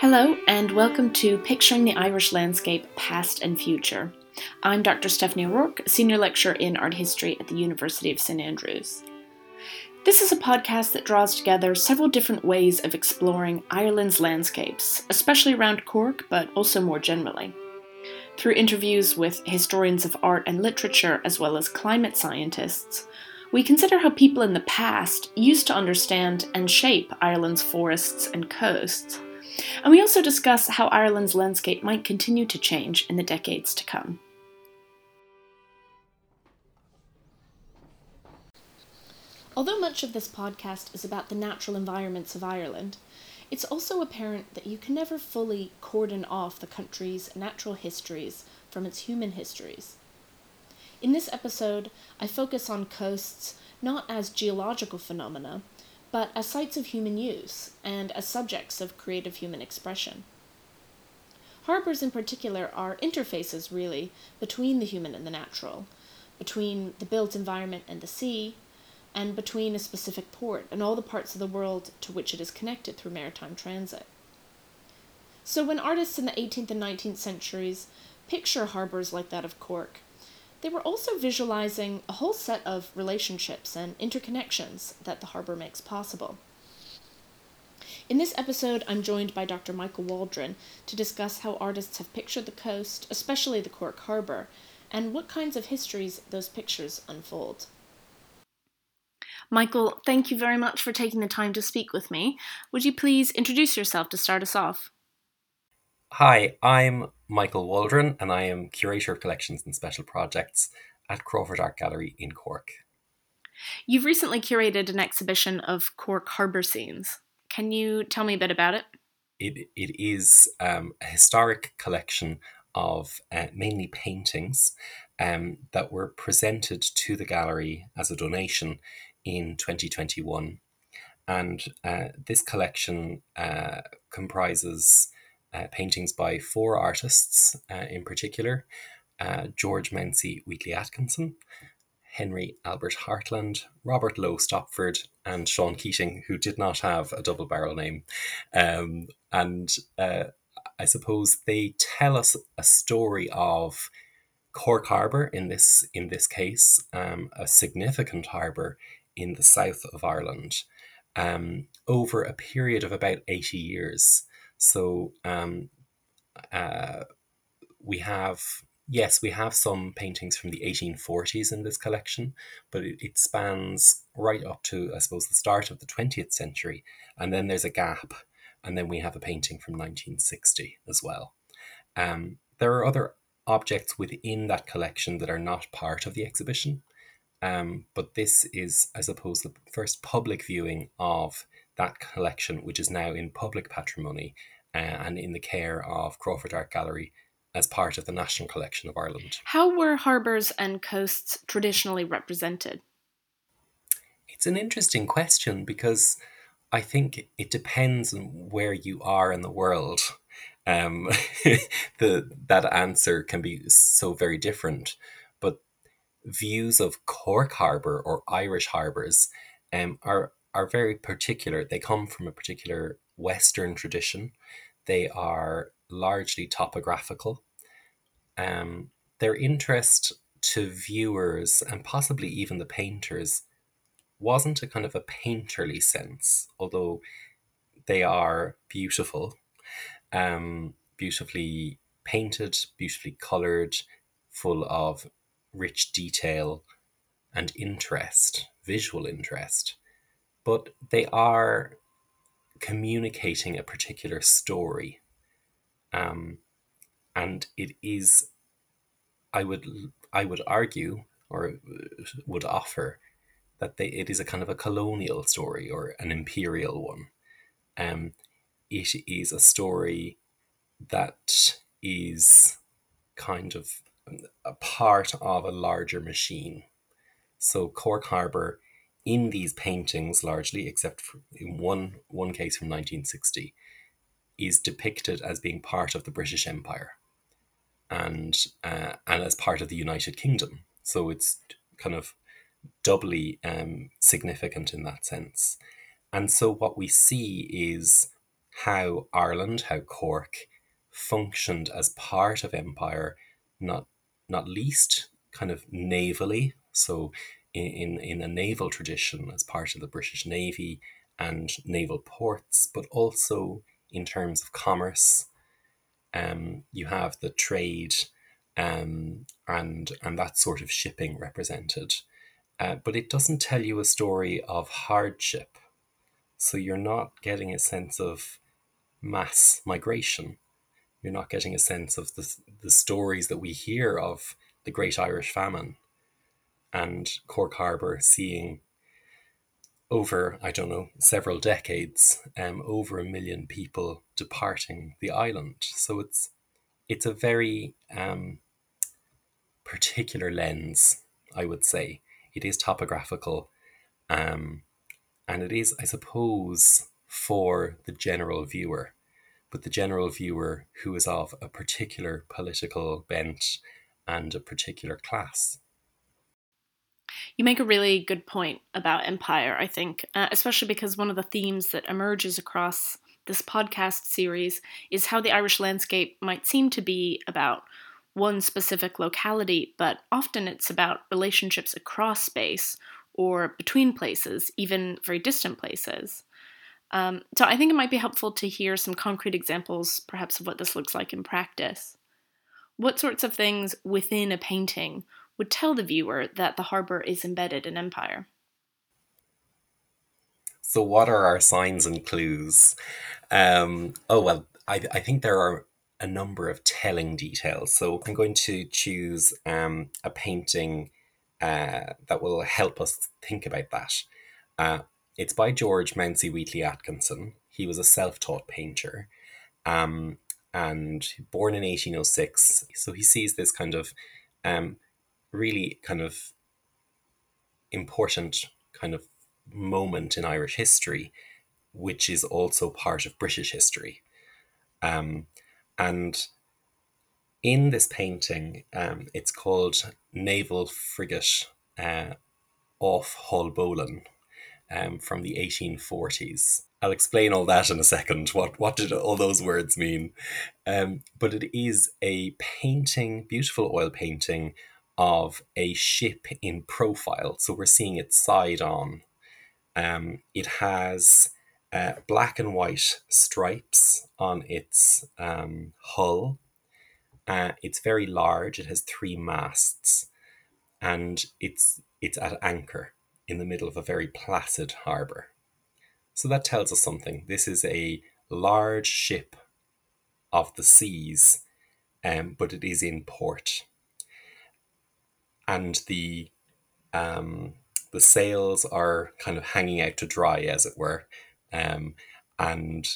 Hello, and welcome to Picturing the Irish Landscape Past and Future. I'm Dr. Stephanie O'Rourke, Senior Lecturer in Art History at the University of St Andrews. This is a podcast that draws together several different ways of exploring Ireland's landscapes, especially around Cork, but also more generally. Through interviews with historians of art and literature, as well as climate scientists, we consider how people in the past used to understand and shape Ireland's forests and coasts. And we also discuss how Ireland's landscape might continue to change in the decades to come. Although much of this podcast is about the natural environments of Ireland, it's also apparent that you can never fully cordon off the country's natural histories from its human histories. In this episode, I focus on coasts not as geological phenomena, but as sites of human use and as subjects of creative human expression. Harbors, in particular, are interfaces, really, between the human and the natural, between the built environment and the sea, and between a specific port and all the parts of the world to which it is connected through maritime transit. So, when artists in the 18th and 19th centuries picture harbors like that of Cork, they were also visualizing a whole set of relationships and interconnections that the harbor makes possible. In this episode, I'm joined by Dr. Michael Waldron to discuss how artists have pictured the coast, especially the Cork Harbor, and what kinds of histories those pictures unfold. Michael, thank you very much for taking the time to speak with me. Would you please introduce yourself to start us off? Hi, I'm Michael Waldron, and I am Curator of Collections and Special Projects at Crawford Art Gallery in Cork. You've recently curated an exhibition of Cork harbour scenes. Can you tell me a bit about it? It, it is um, a historic collection of uh, mainly paintings um, that were presented to the gallery as a donation in 2021. And uh, this collection uh, comprises uh, paintings by four artists uh, in particular uh, George Mounsey Wheatley Atkinson, Henry Albert Hartland, Robert Lowe Stopford, and Sean Keating, who did not have a double barrel name. Um, and uh, I suppose they tell us a story of Cork Harbour in this in this case, um, a significant harbour in the south of Ireland um, over a period of about 80 years. So um, uh, we have, yes, we have some paintings from the 1840s in this collection, but it, it spans right up to, I suppose, the start of the 20th century. And then there's a gap. And then we have a painting from 1960 as well. Um, there are other objects within that collection that are not part of the exhibition. Um, but this is, I suppose, the first public viewing of that collection, which is now in public patrimony uh, and in the care of Crawford Art Gallery as part of the National Collection of Ireland. How were harbours and coasts traditionally represented? It's an interesting question because I think it depends on where you are in the world. Um, the that answer can be so very different but views of Cork Harbour or Irish harbours um, are are very particular. They come from a particular Western tradition. They are largely topographical. Um, their interest to viewers and possibly even the painters wasn't a kind of a painterly sense, although they are beautiful, um, beautifully painted, beautifully coloured, full of rich detail and interest, visual interest, but they are communicating a particular story. Um, and it is, I would, I would argue or would offer that they, it is a kind of a colonial story or an imperial one. Um, it is a story that is kind of a part of a larger machine. So Cork Harbour, in these paintings largely, except in one one case from 1960, is depicted as being part of the British Empire, and uh, and as part of the United Kingdom. So it's kind of doubly um, significant in that sense. And so what we see is how Ireland, how Cork functioned as part of empire, not not least kind of navally. So in, in a naval tradition as part of the British Navy and naval ports, but also in terms of commerce. Um, you have the trade um, and and that sort of shipping represented, uh, but it doesn't tell you a story of hardship. So you're not getting a sense of mass migration. You're not getting a sense of the, the stories that we hear of the Great Irish Famine and Cork Harbour seeing over, I don't know, several decades, um, over a million people departing the island. So it's it's a very um, particular lens, I would say. It is topographical, um, and it is, I suppose, for the general viewer, but the general viewer who is of a particular political bent and a particular class. You make a really good point about empire, I think, uh, especially because one of the themes that emerges across this podcast series is how the Irish landscape might seem to be about one specific locality, but often it's about relationships across space or between places, even very distant places. Um, so I think it might be helpful to hear some concrete examples, perhaps, of what this looks like in practice. What sorts of things within a painting would tell the viewer that the harbour is embedded in empire? So, what are our signs and clues? Um, oh, well, I, I think there are a number of telling details. So, I'm going to choose um, a painting uh, that will help us think about that. Uh, it's by George Mounsey Wheatley Atkinson. He was a self taught painter um, and born in 1806. So he sees this kind of um, really kind of important kind of moment in Irish history, which is also part of British history. Um, and in this painting, um, it's called Naval Frigate uh, off Haulbowline um, from the 1840s. I'll explain all that in a second. What what did all those words mean? Um, but it is a painting, beautiful oil painting of a ship in profile. So we're seeing it side on. Um, it has uh, black and white stripes on its um, hull. Uh, it's very large. It has three masts, and it's it's at anchor in the middle of a very placid harbour. So that tells us something. This is a large ship of the seas, um, but it is in port. And the um, the sails are kind of hanging out to dry, as it were. Um, and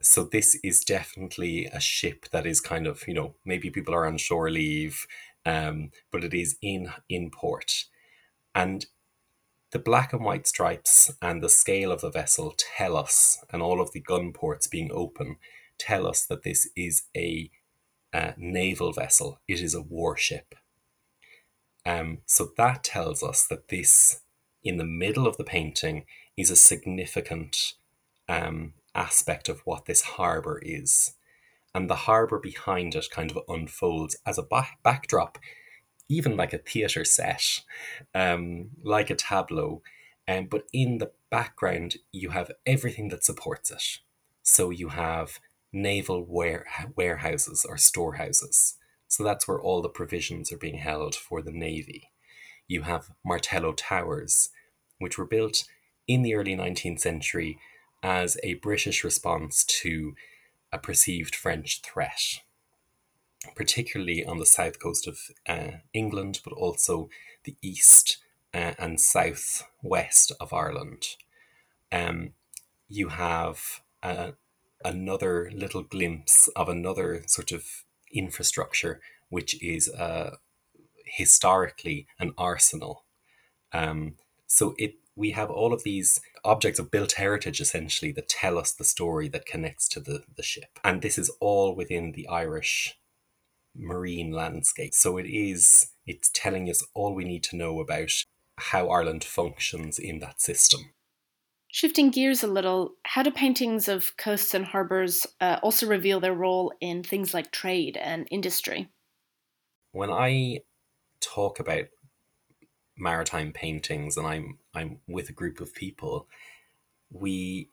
so this is definitely a ship that is kind of, you know, maybe people are on shore leave, um, but it is in in port. And the black and white stripes and the scale of the vessel tell us, and all of the gun ports being open, tell us that this is a, a naval vessel. It is a warship. Um, so that tells us that this, in the middle of the painting, is a significant um, aspect of what this harbour is. And the harbour behind it kind of unfolds as a back- backdrop even like a theatre set, um, like a tableau. Um, but in the background, you have everything that supports it. So you have naval ware- warehouses or storehouses. So that's where all the provisions are being held for the Navy. You have Martello Towers, which were built in the early 19th century as a British response to a perceived French threat particularly on the south coast of uh, England, but also the east uh, and south west of Ireland. Um, you have uh, another little glimpse of another sort of infrastructure, which is uh, historically an arsenal. Um, so it we have all of these objects of built heritage essentially that tell us the story that connects to the, the ship. And this is all within the Irish marine landscape. So it is, it's telling us all we need to know about how Ireland functions in that system. Shifting gears a little, how do paintings of coasts and harbours uh, also reveal their role in things like trade and industry? When I talk about maritime paintings and I'm I'm with a group of people, we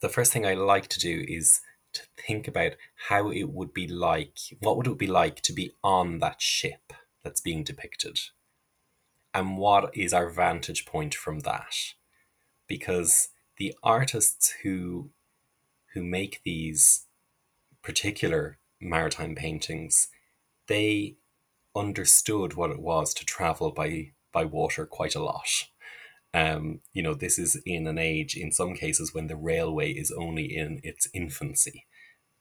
the first thing I like to do is to think about how it would be like what would it be like to be on that ship that's being depicted and what is our vantage point from that because the artists who who make these particular maritime paintings they understood what it was to travel by by water quite a lot. Um, you know this is in an age in some cases when the railway is only in its infancy.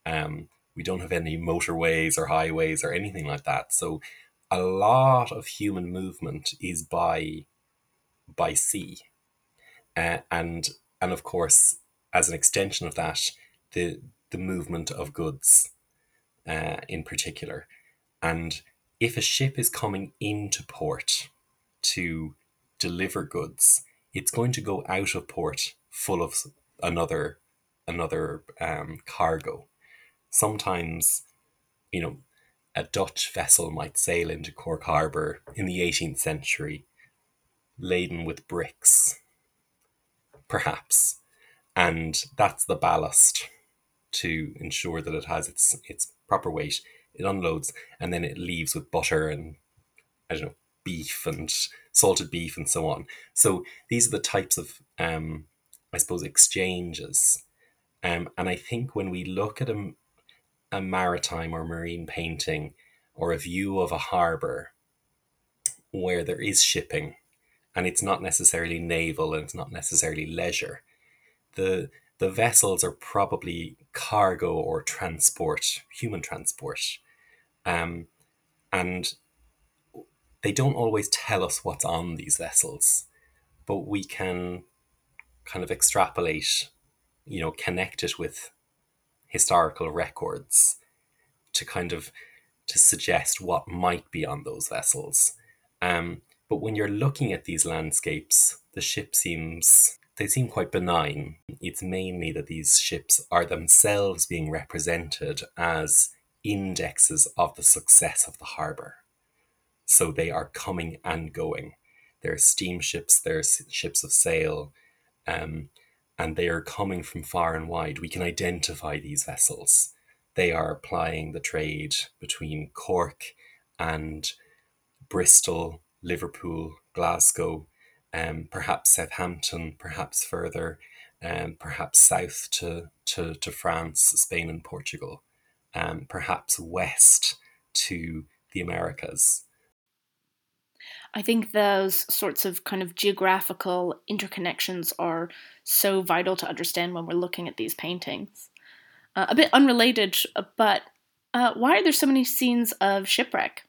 Um, we don't have any motorways or highways or anything like that. So a lot of human movement is by by sea uh, and and of course, as an extension of that, the the movement of goods, uh, in particular, and if a ship is coming into port to deliver goods, it's going to go out of port full of another another um, cargo. Sometimes, you know, a Dutch vessel might sail into Cork Harbour in the 18th century laden with bricks perhaps. And that's the ballast to ensure that it has its its proper weight. It unloads and then it leaves with butter and I don't know beef and salted beef and so on. So these are the types of um, I suppose exchanges. Um, and I think when we look at a, a maritime or marine painting or a view of a harbour where there is shipping and it's not necessarily naval and it's not necessarily leisure. The the vessels are probably cargo or transport, human transport, um, and they don't always tell us what's on these vessels, but we can kind of extrapolate, you know, connect it with historical records to kind of to suggest what might be on those vessels. Um, but when you're looking at these landscapes, the ship seems they seem quite benign. It's mainly that these ships are themselves being represented as indexes of the success of the harbour. So they are coming and going. They're steamships, they're ships of sail, um, and they are coming from far and wide. We can identify these vessels. They are plying the trade between Cork and Bristol, Liverpool, Glasgow, um, perhaps Southampton, perhaps further, um, perhaps south to, to, to France, Spain, and Portugal, um, perhaps west to the Americas. I think those sorts of kind of geographical interconnections are so vital to understand when we're looking at these paintings. Uh, a bit unrelated, but uh, why are there so many scenes of shipwreck?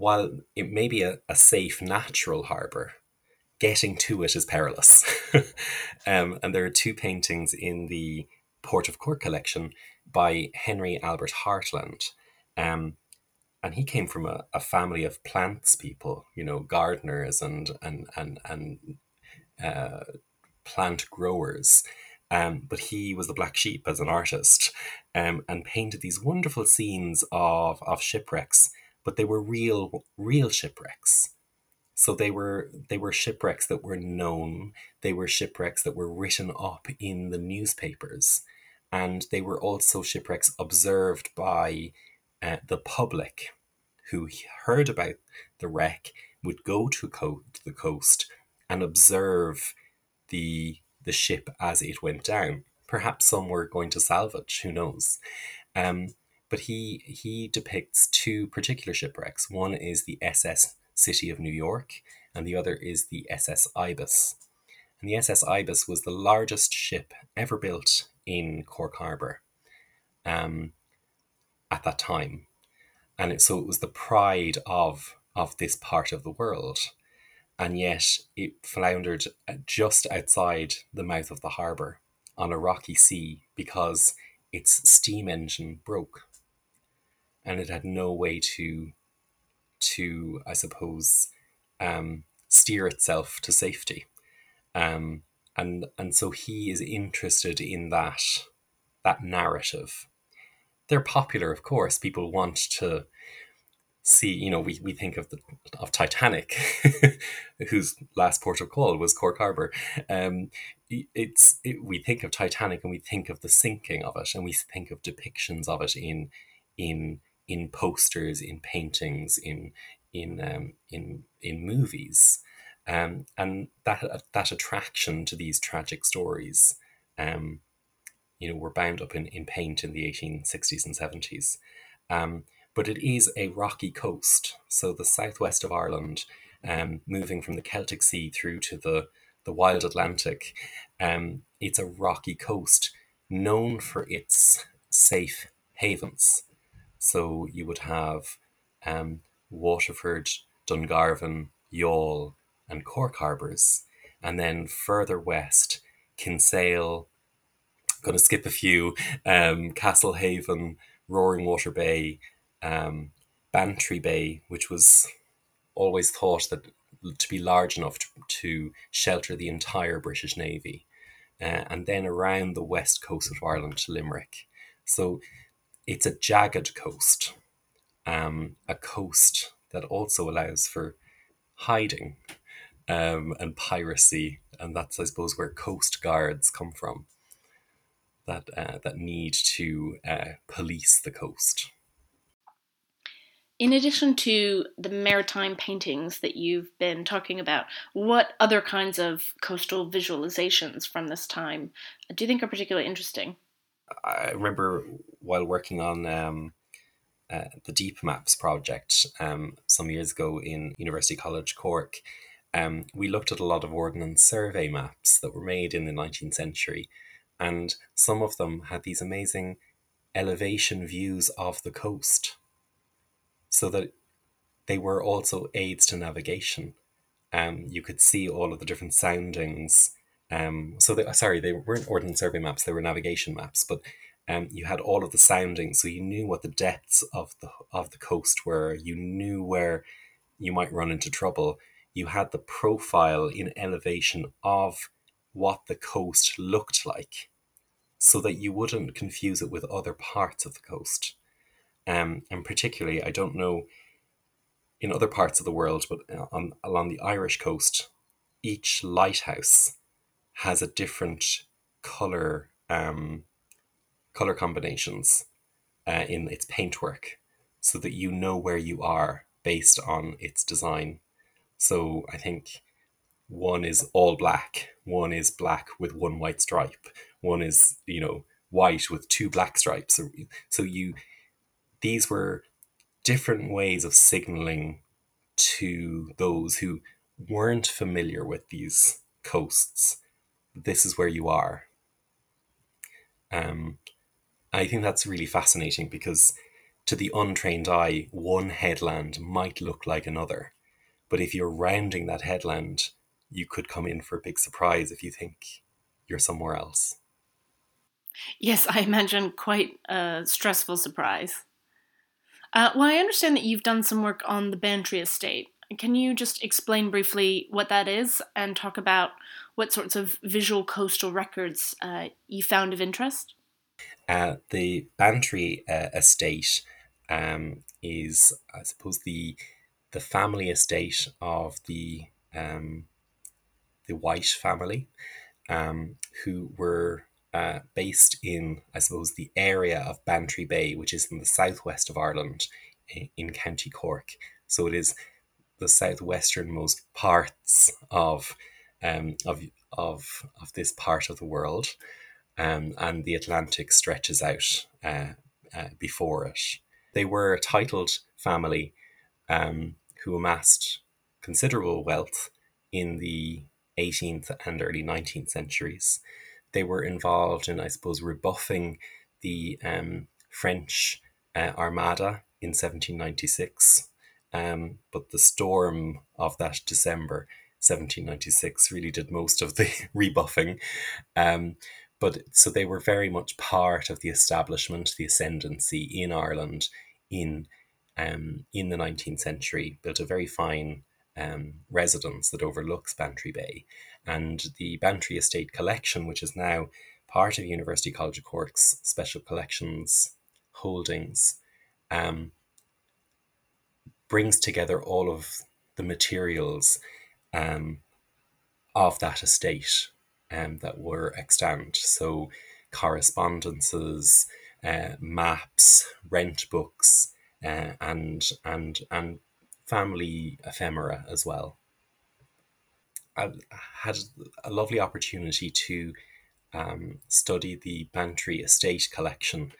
While it may be a, a safe natural harbour, getting to it is perilous. um, and there are two paintings in the Port of Cork collection by Henry Albert Hartland. Um, and he came from a, a family of plants people, you know, gardeners and and and and uh, plant growers. Um, but he was the black sheep as an artist, um, and painted these wonderful scenes of of shipwrecks but they were real real shipwrecks. So they were they were shipwrecks that were known. They were shipwrecks that were written up in the newspapers, and they were also shipwrecks observed by uh, the public, who heard about the wreck, would go to co- the coast and observe the the ship as it went down. Perhaps some were going to salvage. Who knows? Um, but he he depicts two particular shipwrecks. One is the SS City of New York, and the other is the SS Ibis. And the SS Ibis was the largest ship ever built in Cork Harbour um, at that time. And it, so it was the pride of, of this part of the world. And yet it floundered just outside the mouth of the harbour on a rocky sea because its steam engine broke and it had no way to to I suppose um, steer itself to safety. Um, and and so he is interested in that that narrative. They're popular, of course. People want to see, you know, we, we think of the of Titanic, whose last port of call was Cork Harbour. Um, it's it, we think of Titanic and we think of the sinking of it, and we think of depictions of it in in in posters, in paintings, in in um, in in movies, um, and that that attraction to these tragic stories, um, you know, were bound up in, in paint in the eighteen sixties and seventies. Um, but it is a rocky coast. So the southwest of Ireland, um, moving from the Celtic Sea through to the, the wild Atlantic, um, it's a rocky coast known for its safe havens. So you would have um, Waterford, Dungarvan, Youghal, and Cork harbours. And then further west, Kinsale, going to skip a few, um, Castlehaven, Roaring Water Bay, um, Bantry Bay, which was always thought that to be large enough to, to shelter the entire British Navy, uh, and then around the west coast of Ireland to Limerick. So it's a jagged coast, um, a coast that also allows for hiding um, and piracy, and that's I suppose where coast guards come from. That uh, that need to uh, police the coast. In addition to the maritime paintings that you've been talking about, what other kinds of coastal visualizations from this time do you think are particularly interesting? I remember while working on um, uh, the Deep Maps project um, some years ago in University College Cork, um, we looked at a lot of ordnance survey maps that were made in the 19th century, and some of them had these amazing elevation views of the coast so that they were also aids to navigation. Um, you could see all of the different soundings. Um, so they, sorry, they weren't ordnance survey maps; they were navigation maps. But um, you had all of the soundings, so you knew what the depths of the of the coast were. You knew where you might run into trouble. You had the profile in elevation of what the coast looked like, so that you wouldn't confuse it with other parts of the coast. Um, and particularly, I don't know in other parts of the world, but uh, on along the Irish coast, each lighthouse has a different color um, color combinations uh, in its paintwork, so that you know where you are based on its design. So I think one is all black, one is black with one white stripe, one is you know white with two black stripes. So, so you these were different ways of signaling to those who weren't familiar with these coasts this is where you are. Um, i think that's really fascinating because to the untrained eye one headland might look like another but if you're rounding that headland you could come in for a big surprise if you think you're somewhere else. Yes i imagine quite a stressful surprise. Uh, well, I understand that you've done some work on the Bantry estate. Can you just explain briefly what that is and talk about what sorts of visual coastal records uh, you found of interest? Uh, the Bantry uh, estate um, is, I suppose, the the family estate of the um, the White family, um, who were uh, based in, I suppose, the area of Bantry Bay, which is in the southwest of Ireland in, in County Cork. So it is the southwesternmost parts of um, of of of this part of the world, um, and the Atlantic stretches out uh, uh, before it. They were a titled family um, who amassed considerable wealth in the 18th and early 19th centuries they were involved in, I suppose, rebuffing the um, French uh, Armada in 1796. Um, but the storm of that December 1796 really did most of the rebuffing. Um, but so they were very much part of the establishment, the ascendancy in Ireland in um, in the 19th century. Built a very fine um, residence that overlooks Bantry Bay, And the Bantry Estate Collection, which is now part of University College of Cork's Special Collections holdings, um, brings together all of the materials um, of that estate um, that were extant. So, correspondences, uh, maps, rent books, uh, and and and family ephemera as well. I had a lovely opportunity to um, study the Bantry Estate collection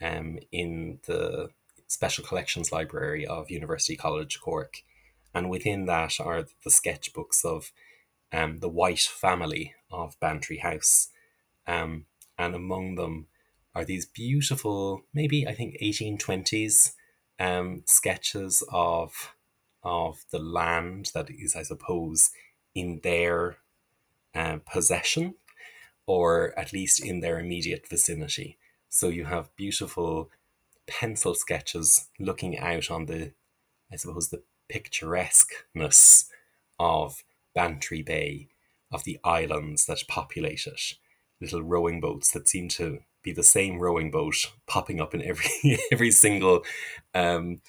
um, in the Special Collections Library of University College Cork. And within that are the sketchbooks of um, the White family of Bantry House. Um, and among them are these beautiful, maybe I think 1820s um, sketches of of the land that is, I suppose, in their uh, possession, or at least in their immediate vicinity. So you have beautiful pencil sketches looking out on the, I suppose, the picturesqueness of Bantry Bay, of the islands that populate it, little rowing boats that seem to be the same rowing boat popping up in every every single um,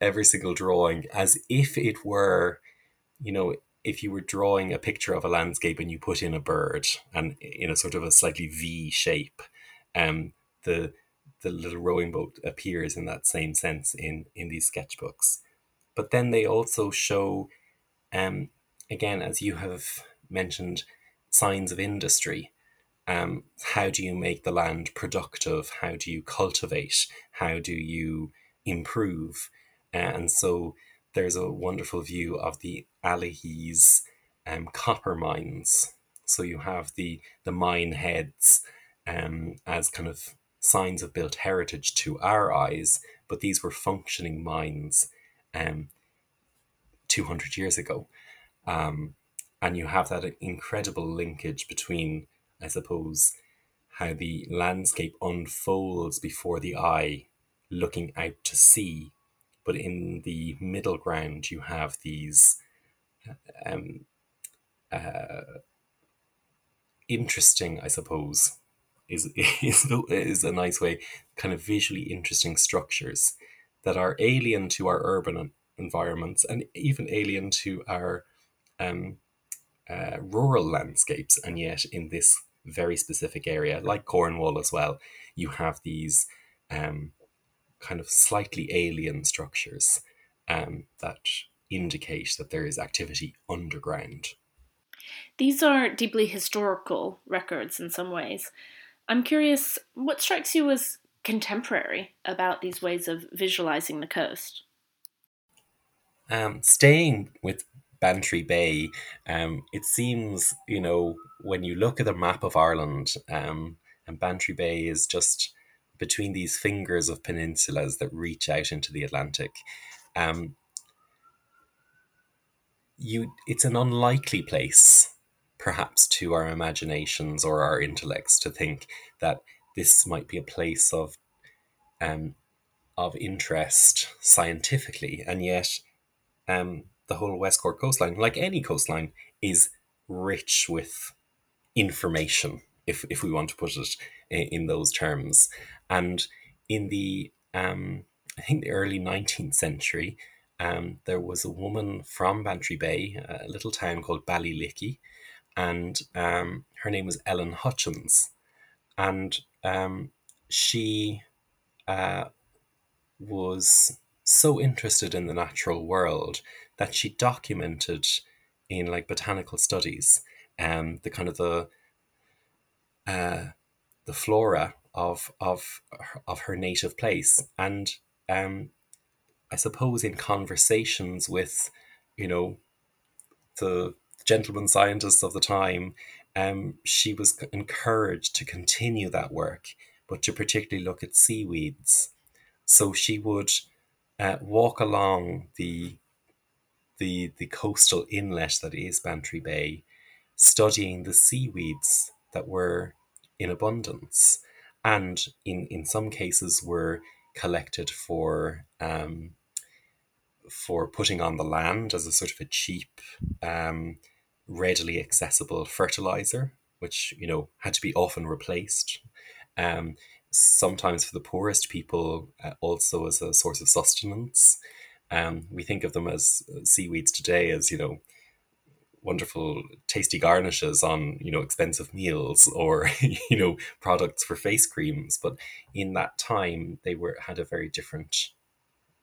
every single drawing, as if it were, you know, if you were drawing a picture of a landscape and you put in a bird and in a sort of a slightly V shape, um, the the little rowing boat appears in that same sense in in these sketchbooks. But then they also show, um, again, as you have mentioned, signs of industry. Um, how do you make the land productive? How do you cultivate? How do you improve? Uh, and so there's a wonderful view of the Allihies um, copper mines. So you have the the mine heads um, as kind of signs of built heritage to our eyes, but these were functioning mines um, 200 years ago. Um, and you have that incredible linkage between, I suppose, how the landscape unfolds before the eye, looking out to sea. But in the middle ground, you have these um, uh, interesting, I suppose, is, is is a nice way, kind of visually interesting structures that are alien to our urban environments and even alien to our um, uh, rural landscapes. And yet, in this very specific area, like Cornwall as well, you have these um, kind of slightly alien structures um, that indicate that there is activity underground. These are deeply historical records in some ways. I'm curious, what strikes you as contemporary about these ways of visualizing the coast? Um, staying with Bantry Bay, um, it seems, you know, when you look at the map of Ireland, um, and Bantry Bay is just between these fingers of peninsulas that reach out into the Atlantic. Um, you, it's an unlikely place, perhaps, to our imaginations or our intellects to think that this might be a place of um, of interest scientifically, and yet um, the whole West Cork coastline, like any coastline, is rich with information, if, if we want to put it in, those terms. And in the, um, I think the early 19th century, um, there was a woman from Bantry Bay, a little town called Ballylickey, and um, her name was Ellen Hutchins. And um, she uh, was so interested in the natural world that she documented in like botanical studies um, the kind of the uh, the flora of of of her native place. And um, I suppose in conversations with you know the gentleman scientists of the time um, she was encouraged to continue that work but to particularly look at seaweeds. So she would uh, walk along the the the coastal inlet that is Bantry Bay, studying the seaweeds that were in abundance, and in in some cases were collected for um, for putting on the land as a sort of a cheap um, readily accessible fertilizer, which you know had to be often replaced. Um, sometimes for the poorest people, uh, also as a source of sustenance. Um, we think of them as uh, seaweeds today as you know wonderful tasty garnishes on you know expensive meals or you know products for face creams but in that time they were had a very different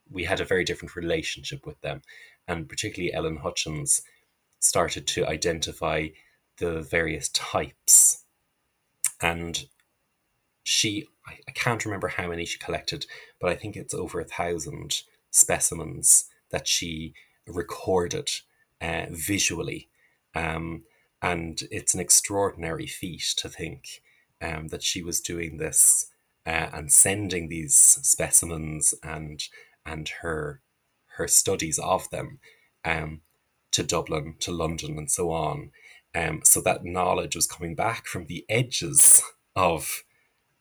we had a very different relationship with them and particularly ellen hutchins started to identify the various types and she I, can't remember how many she collected but i think it's over a thousand specimens that she recorded uh, visually. Um, and it's an extraordinary feat to think um, that she was doing this uh, and sending these specimens and and her her studies of them um, to Dublin, to London, and so on. Um, so that knowledge was coming back from the edges of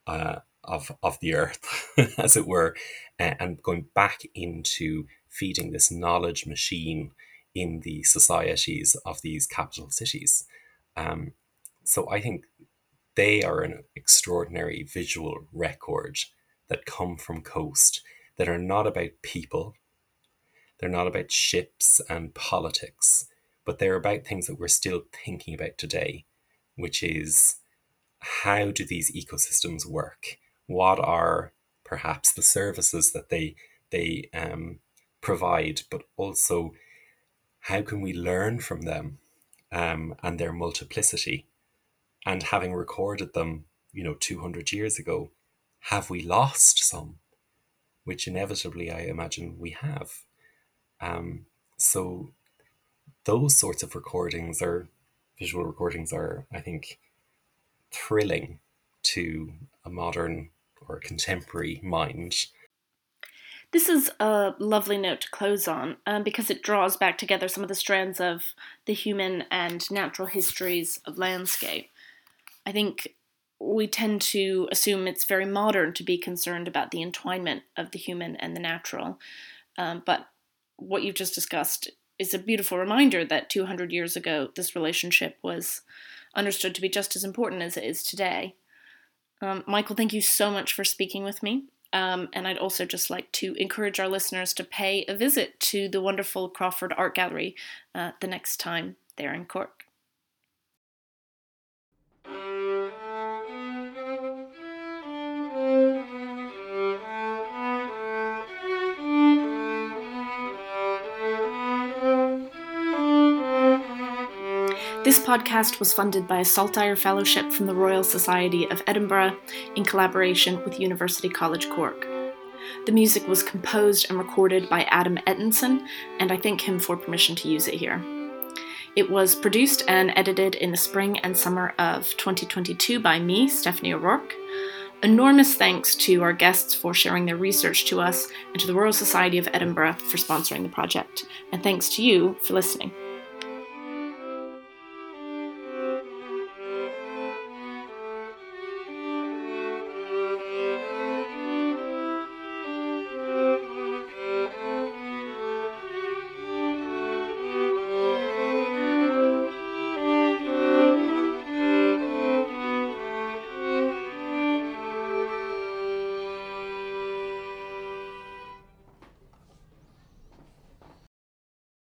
uh, of of the earth, as it were, and going back into feeding this knowledge machine in the societies of these capital cities. Um, so I think they are an extraordinary visual record that come from coast that are not about people, they're not about ships and politics, but they're about things that we're still thinking about today, which is how do these ecosystems work? What are perhaps the services that they they um, provide, but also how can we learn from them um, and their multiplicity? And having recorded them, you know, 200 years ago, have we lost some? Which inevitably, I imagine we have. Um, so those sorts of recordings are visual recordings are, I think, thrilling to a modern or a contemporary mind this is a lovely note to close on um, because it draws back together some of the strands of the human and natural histories of landscape. I think we tend to assume it's very modern to be concerned about the entwinement of the human and the natural. Um, but what you've just discussed is a beautiful reminder that 200 years ago, this relationship was understood to be just as important as it is today. Um, Michael, thank you so much for speaking with me. Um, and I'd also just like to encourage our listeners to pay a visit to the wonderful Crawford Art Gallery uh, the next time they're in Cork. This podcast was funded by a Saltire Fellowship from the Royal Society of Edinburgh in collaboration with University College Cork. The music was composed and recorded by Adam Ettinson, and I thank him for permission to use it here. It was produced and edited in the spring and summer of 2022 by me, Stephanie O'Rourke. Enormous thanks to our guests for sharing their research to us and to the Royal Society of Edinburgh for sponsoring the project. And thanks to you for listening.